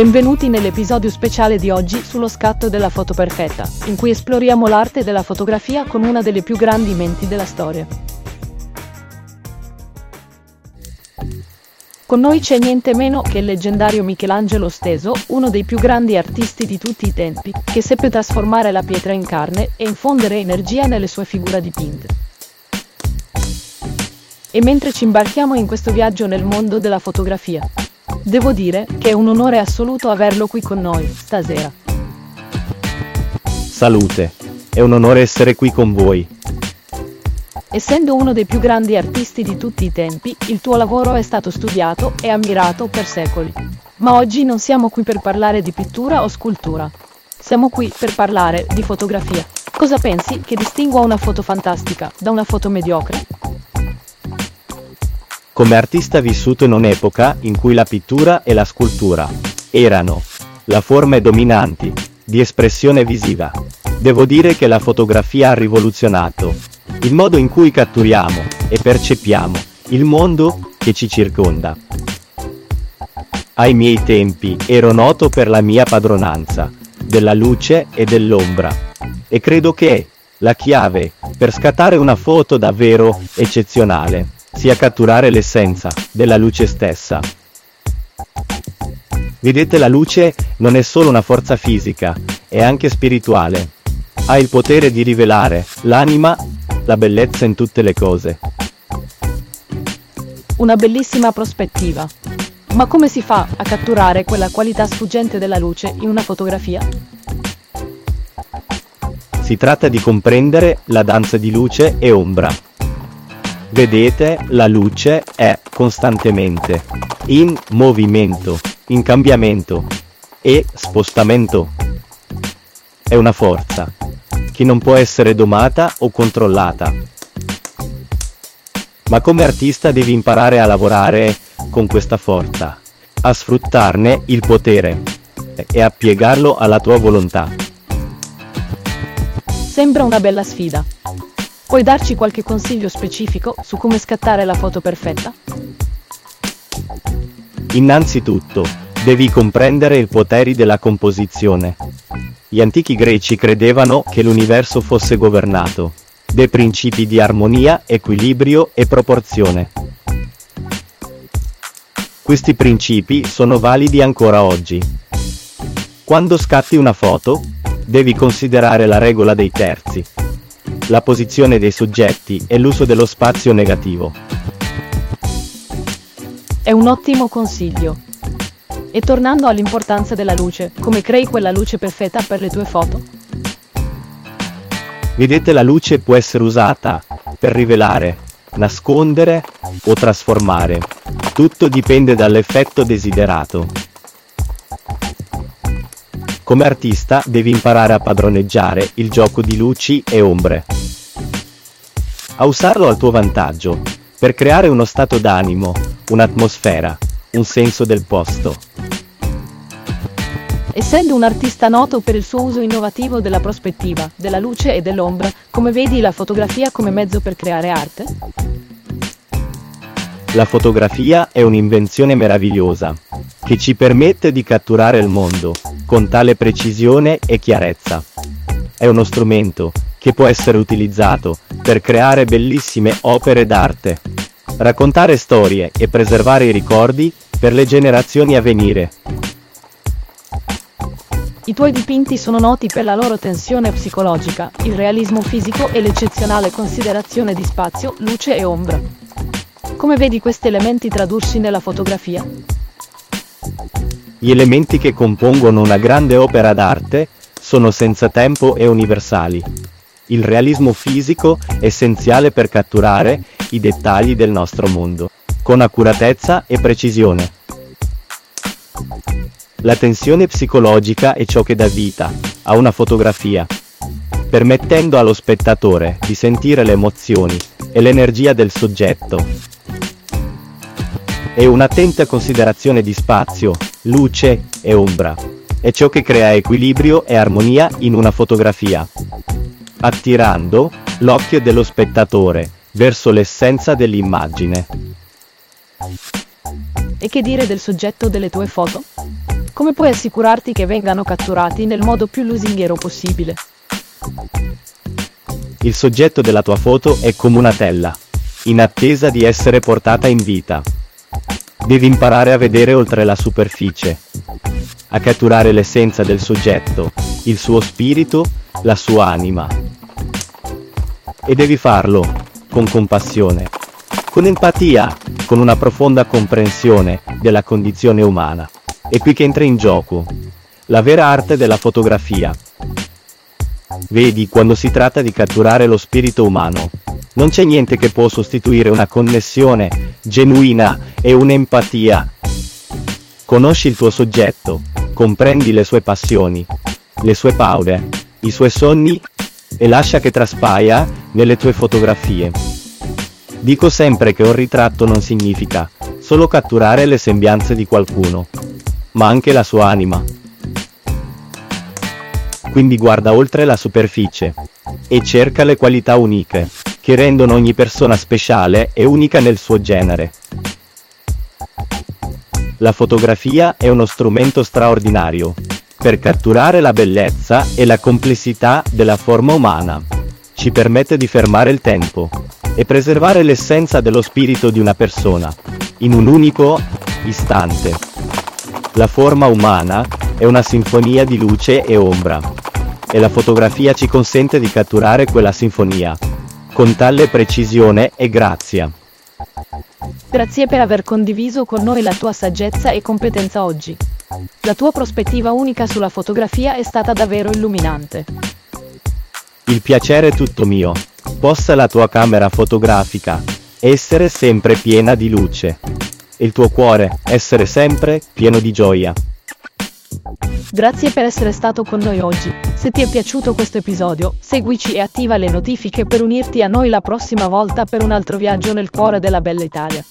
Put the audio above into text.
Benvenuti nell'episodio speciale di oggi sullo scatto della foto perfetta, in cui esploriamo l'arte della fotografia con una delle più grandi menti della storia. Con noi c'è niente meno che il leggendario Michelangelo steso, uno dei più grandi artisti di tutti i tempi, che seppe trasformare la pietra in carne e infondere energia nelle sue figure dipinte. E mentre ci imbarchiamo in questo viaggio nel mondo della fotografia, Devo dire che è un onore assoluto averlo qui con noi, stasera. Salute, è un onore essere qui con voi. Essendo uno dei più grandi artisti di tutti i tempi, il tuo lavoro è stato studiato e ammirato per secoli. Ma oggi non siamo qui per parlare di pittura o scultura. Siamo qui per parlare di fotografia. Cosa pensi che distingua una foto fantastica da una foto mediocre? Come artista vissuto in un'epoca in cui la pittura e la scultura erano la forme dominanti di espressione visiva. Devo dire che la fotografia ha rivoluzionato il modo in cui catturiamo e percepiamo il mondo che ci circonda. Ai miei tempi ero noto per la mia padronanza della luce e dell'ombra e credo che la chiave per scattare una foto davvero eccezionale sia catturare l'essenza della luce stessa. Vedete la luce non è solo una forza fisica, è anche spirituale. Ha il potere di rivelare l'anima, la bellezza in tutte le cose. Una bellissima prospettiva. Ma come si fa a catturare quella qualità sfuggente della luce in una fotografia? Si tratta di comprendere la danza di luce e ombra. Vedete, la luce è costantemente in movimento, in cambiamento e spostamento. È una forza che non può essere domata o controllata. Ma come artista devi imparare a lavorare con questa forza, a sfruttarne il potere e a piegarlo alla tua volontà. Sembra una bella sfida. Puoi darci qualche consiglio specifico su come scattare la foto perfetta? Innanzitutto, devi comprendere i poteri della composizione. Gli antichi greci credevano che l'universo fosse governato dai principi di armonia, equilibrio e proporzione. Questi principi sono validi ancora oggi. Quando scatti una foto, devi considerare la regola dei terzi, la posizione dei soggetti e l'uso dello spazio negativo. È un ottimo consiglio. E tornando all'importanza della luce, come crei quella luce perfetta per le tue foto? Vedete la luce può essere usata per rivelare, nascondere o trasformare. Tutto dipende dall'effetto desiderato. Come artista devi imparare a padroneggiare il gioco di luci e ombre. A usarlo al tuo vantaggio, per creare uno stato d'animo, un'atmosfera, un senso del posto. Essendo un artista noto per il suo uso innovativo della prospettiva, della luce e dell'ombra, come vedi la fotografia come mezzo per creare arte? La fotografia è un'invenzione meravigliosa, che ci permette di catturare il mondo, con tale precisione e chiarezza. È uno strumento che può essere utilizzato per creare bellissime opere d'arte, raccontare storie e preservare i ricordi per le generazioni a venire. I tuoi dipinti sono noti per la loro tensione psicologica, il realismo fisico e l'eccezionale considerazione di spazio, luce e ombra. Come vedi questi elementi tradursi nella fotografia? Gli elementi che compongono una grande opera d'arte sono senza tempo e universali. Il realismo fisico è essenziale per catturare i dettagli del nostro mondo, con accuratezza e precisione. La tensione psicologica è ciò che dà vita a una fotografia, permettendo allo spettatore di sentire le emozioni e l'energia del soggetto. E un'attenta considerazione di spazio, luce e ombra. È ciò che crea equilibrio e armonia in una fotografia, attirando l'occhio dello spettatore verso l'essenza dell'immagine. E che dire del soggetto delle tue foto? Come puoi assicurarti che vengano catturati nel modo più lusinghiero possibile? Il soggetto della tua foto è come una tela, in attesa di essere portata in vita. Devi imparare a vedere oltre la superficie, a catturare l'essenza del soggetto, il suo spirito, la sua anima. E devi farlo con compassione, con empatia, con una profonda comprensione della condizione umana. È qui che entra in gioco la vera arte della fotografia. Vedi, quando si tratta di catturare lo spirito umano, non c'è niente che può sostituire una connessione genuina e un'empatia. Conosci il tuo soggetto, comprendi le sue passioni, le sue paure, i suoi sogni e lascia che traspaia nelle tue fotografie. Dico sempre che un ritratto non significa solo catturare le sembianze di qualcuno, ma anche la sua anima. Quindi guarda oltre la superficie e cerca le qualità uniche che rendono ogni persona speciale e unica nel suo genere. La fotografia è uno strumento straordinario per catturare la bellezza e la complessità della forma umana. Ci permette di fermare il tempo e preservare l'essenza dello spirito di una persona in un unico istante. La forma umana è una sinfonia di luce e ombra e la fotografia ci consente di catturare quella sinfonia con tale precisione e grazia. Grazie per aver condiviso con noi la tua saggezza e competenza oggi. La tua prospettiva unica sulla fotografia è stata davvero illuminante. Il piacere è tutto mio. Possa la tua camera fotografica essere sempre piena di luce. E il tuo cuore essere sempre pieno di gioia. Grazie per essere stato con noi oggi. Se ti è piaciuto questo episodio, seguici e attiva le notifiche per unirti a noi la prossima volta per un altro viaggio nel cuore della bella Italia.